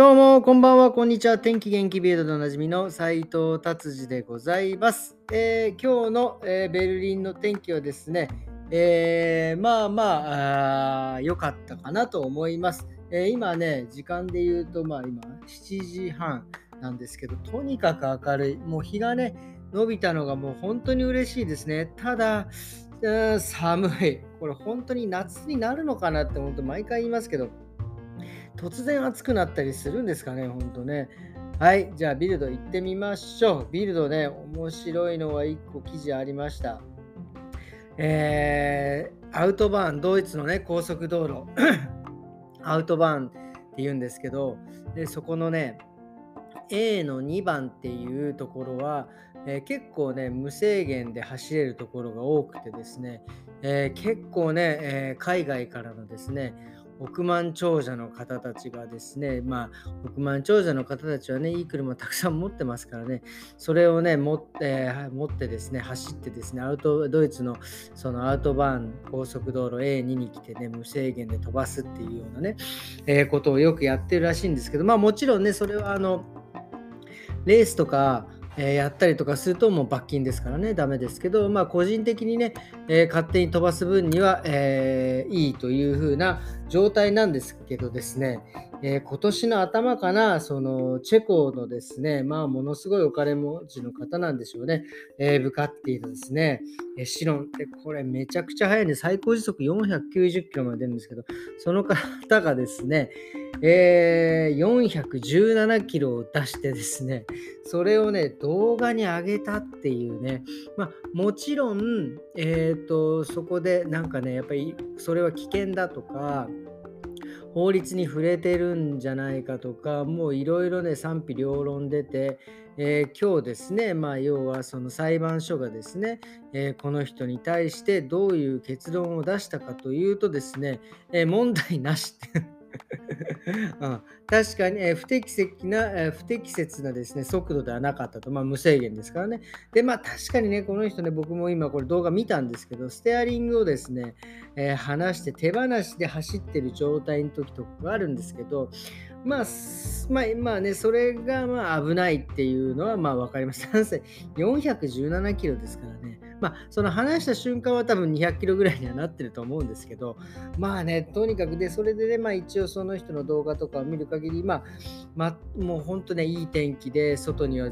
どうも、こんばんは、こんにちは。天気元気ビルドでおなじみの斉藤達治でございます。えー、今日の、えー、ベルリンの天気はですね、えー、まあまあ良かったかなと思います。え今ね、時間で言うと、まあ今、7時半なんですけど、とにかく明るい。もう日がね、伸びたのがもう本当に嬉しいですね。ただ、寒い。これ本当に夏になるのかなって本当毎回言いますけど、突然暑くなったりするんですかね、ほんとね。はい、じゃあビルド行ってみましょう。ビルドね、面白いのは1個記事ありました。えー、アウトバーン、ドイツのね、高速道路、アウトバーンって言うんですけど、でそこのね、A の2番っていうところは、えー、結構ね、無制限で走れるところが多くてですね、えー、結構ね、え、海外からのですね、億万長者の方たちがですね、まあ、億万長者の方たちはね、いい車たくさん持ってますからね、それをね、持って、持ってですね、走ってですね、アウト、ドイツのそのアウトバーン高速道路 A2 に来てね、無制限で飛ばすっていうようなね、えー、ことをよくやってるらしいんですけど、まあもちろんね、それはあの、レースとか、え、やったりとかするともう罰金ですからね、ダメですけど、まあ個人的にね、えー、勝手に飛ばす分には、えー、いいという風な状態なんですけどですね、えー、今年の頭かな、そのチェコのですね、まあものすごいお金持ちの方なんでしょうね、えー、ブカッティのですね、エシロン。ってこれめちゃくちゃ速いんで、最高時速490キロまで出るんですけど、その方がですね、えー、417キロを出してですね、それをね、動画に上げたっていうね、まあ、もちろん、えっ、ー、と、そこでなんかね、やっぱりそれは危険だとか、法律に触れてるんじゃないかとか、もういろいろね、賛否両論出て、えー、今日ですね、まあ、要はその裁判所がですね、えー、この人に対してどういう結論を出したかというとですね、え、問題なしって。うん、確かに、えー、不適切な、えー、不適切なですね、速度ではなかったと。まあ、無制限ですからね。で、まあ、確かにね、この人ね、僕も今これ動画見たんですけど、ステアリングをですね、えー、離して手放しで走ってる状態の時とかがあるんですけど、まあ、まあ、まあね、それがまあ危ないっていうのはまあ分かります。なんせ417キロですからね。まあ、その話した瞬間は多分200キロぐらいにはなってると思うんですけど、まあね、とにかくで、それでね、まあ一応その人の動画とかを見る限り、まあ、まあ、もう本当ね、いい天気で、外には、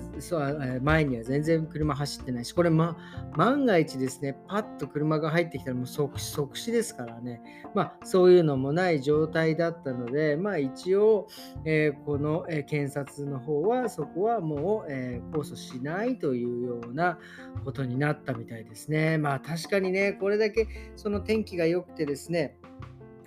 前には全然車走ってないし、これ、ま、万が一ですね、パッと車が入ってきたらもう即即死ですからね、まあそういうのもない状態だったので、まあ一応、えー、この、えー、検察の方はそこはもう、えー、控訴しないというようなことになったみたいですね。まあ確かにね、これだけその天気が良くてですね、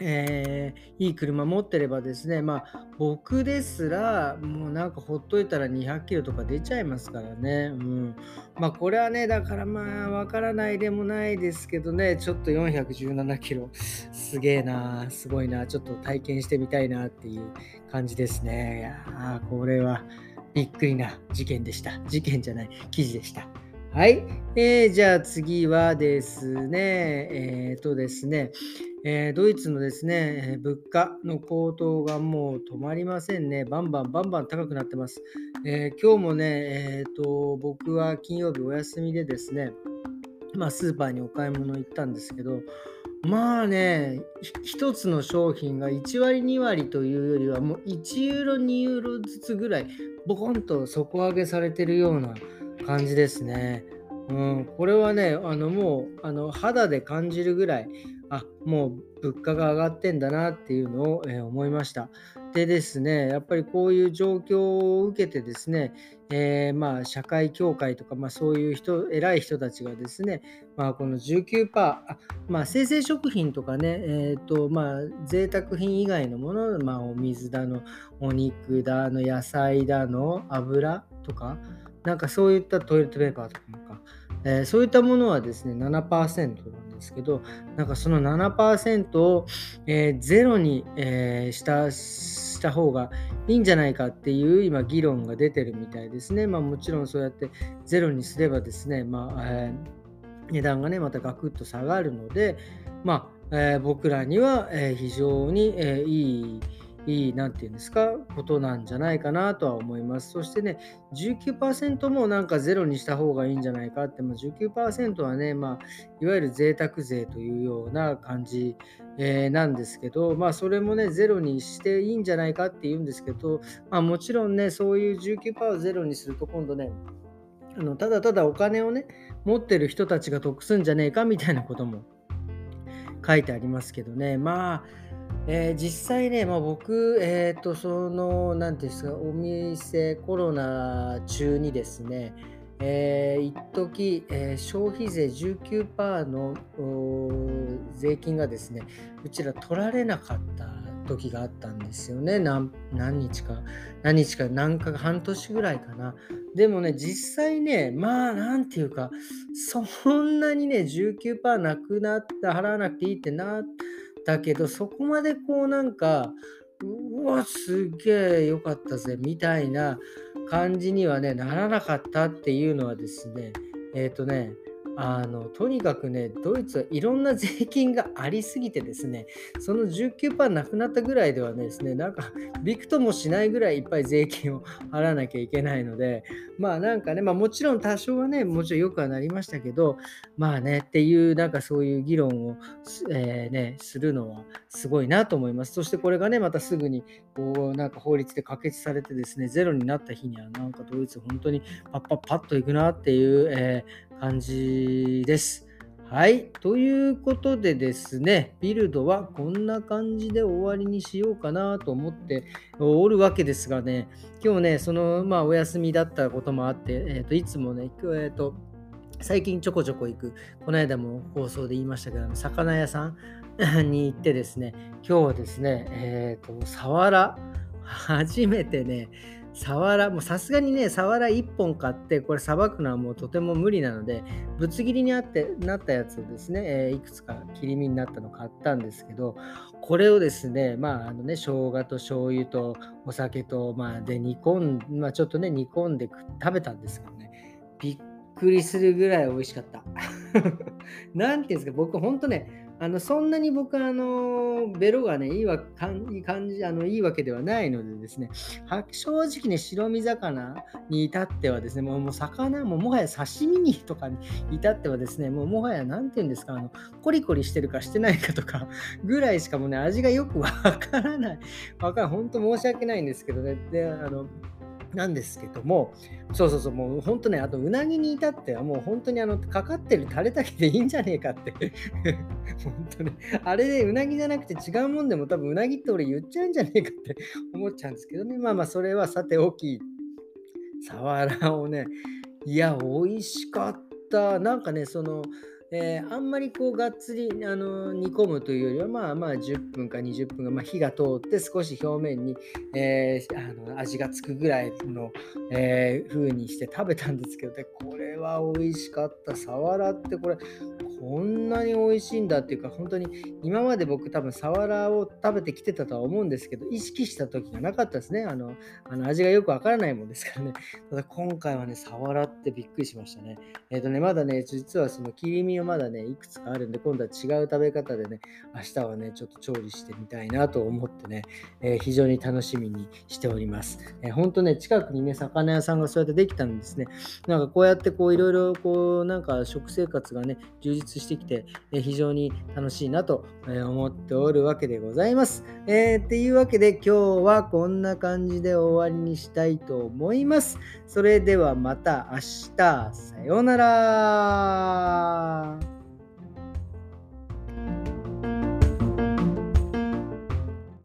えー、いい車持ってればですね、まあ、僕ですら、もうなんかほっといたら200キロとか出ちゃいますからね。うん。まあ、これはね、だからまあ、わからないでもないですけどね、ちょっと417キロ、すげえな、すごいな、ちょっと体験してみたいなっていう感じですね。いやこれはびっくりな事件でした。事件じゃない、記事でした。はい。えー、じゃあ次はですね、えっ、ー、とですね、えー、ドイツのですね、物価の高騰がもう止まりませんね。バンバンバンバン高くなってます。え、今日もね、えーと、僕は金曜日お休みでですね、まあ、スーパーにお買い物行ったんですけど、まあね、一つの商品が1割2割というよりは、もう1ユーロ2ユーロずつぐらい、ボコンと底上げされてるような感じですね。うん、これはね、あのもうあの肌で感じるぐらい、あもう物価が上がってんだなっていうのを、えー、思いました。でですね、やっぱりこういう状況を受けてですね、えー、まあ社会協会とか、まあ、そういう人、偉い人たちがですね、まあ、この19%、あまあ、生鮮食品とかね、えーとまあ、贅沢品以外のもの、まあ、お水だの、お肉だの、野菜だの、油とか、なんかそういったトイレットペーパーとかか、えー、そういったものはですね、7%なんですけど、なんかその7%を、えー、ゼロに、えー、したした方がいいんじゃないかっていう今議論が出てるみたいですね。まあもちろんそうやってゼロにすればですね、まあ、えー、値段がね、またガクッと下がるので、まあ、えー、僕らには、えー、非常に、えー、いいいい、なんていうんですか、ことなんじゃないかなとは思います。そしてね、19%もなんかゼロにした方がいいんじゃないかって、まあ、19%はね、まあ、いわゆる贅沢税というような感じ、えー、なんですけど、まあ、それもね、ゼロにしていいんじゃないかって言うんですけど、まあ、もちろんね、そういう19%をゼロにすると、今度ね、あのただただお金をね、持ってる人たちが得すんじゃねえかみたいなことも書いてありますけどね、まあ、えー、実際ね、まあ、僕、え、ー、と、その、なんていうんですか、お店、コロナ中にですね、えー、一時、えー、消費税19%の税金がですね、うちら取られなかった時があったんですよね。何日か、何日か、何か半年ぐらいかな。でもね、実際ね、まあ、なんていうか、そんなにね、19%なくなった、払わなくていいってなっだけど、そこまでこうなんか、うわ、すげえ良かったぜ、みたいな感じにはね、ならなかったっていうのはですね、えっ、ー、とね、あのとにかくね、ドイツはいろんな税金がありすぎてですね、その19%なくなったぐらいではですね、なんかびくともしないぐらいいっぱい税金を払わなきゃいけないので、まあなんかね、まあもちろん多少はね、もちろんよくはなりましたけど、まあねっていう、なんかそういう議論を、えー、ね、するのはすごいなと思います。そしてこれがね、またすぐにこうなんか法律で可決されてですね、ゼロになった日には、なんかドイツ本当にパッパッパッといくなっていう、えー感じです。はい。ということでですね、ビルドはこんな感じで終わりにしようかなと思っておるわけですがね、今日ね、その、まあ、お休みだったこともあって、えー、といつもね、えー、と最近ちょこちょこ行く、この間も放送で言いましたけど、魚屋さん に行ってですね、今日はですね、えっ、ー、と、サワラ、初めてね、サワラ、もうさすがにね、サワラ1本買って、これさばくのはもうとても無理なので、ぶつ切りにあってなったやつをですね、えー、いくつか切り身になったの買ったんですけど、これをですね、まあ、あのね、生姜と醤油とお酒と、まあ、で煮込ん、まあ、ちょっとね、煮込んで食べたんですけどね、びっくりするぐらい美味しかった。なんていうんですか、僕、ほんとね、あのそんなに僕あのベロがねいいわいい感じあのいいわけではないのでですね正直ね白身魚に至ってはですねもうもう魚ももはや刺身にとかに至ってはですねもうもはや何て言うんですかあのコリコリしてるかしてないかとかぐらいしかもね味がよくわからない。わからない本当申し訳ないんですけどね。であのなんですけども、そうそうそう、もう本当ね、あとうなぎに至ってはもう本当にあの、かかってるタレだけでいいんじゃねえかって。本当ね、あれでうなぎじゃなくて違うもんでも多分うなぎって俺言っちゃうんじゃねえかって 思っちゃうんですけどね、まあまあそれはさておき、サワラをね、いや、美味しかった。なんかね、その、えー、あんまりこうがっつりあの煮込むというよりはまあまあ10分か20分が、まあ、火が通って少し表面に、えー、あの味がつくぐらいの、えー、風にして食べたんですけどでこれは美味しかった。サワラってこれこんなに美味しいんだっていうか本当に今まで僕多分サワラを食べてきてたとは思うんですけど意識した時がなかったですね。あの あの味がよくわからないもんですからね。ただ今回はねサワラってびっくりしましたね。えっ、ー、とねまだね実はその切り身をまだねいくつかあるんで今度は違う食べ方でね明日はねちょっと調理してみたいなと思ってね、えー、非常に楽しみにしております、えー、本当ね近くにね魚屋さんがそうやってできたんですね。なんかこうやってこういろいろこうなんか食生活がね充実してきて、え非常に楽しいなと思っておるわけでございます。えー、っていうわけで今日はこんな感じで終わりにしたいと思います。それではまた明日。さようなら。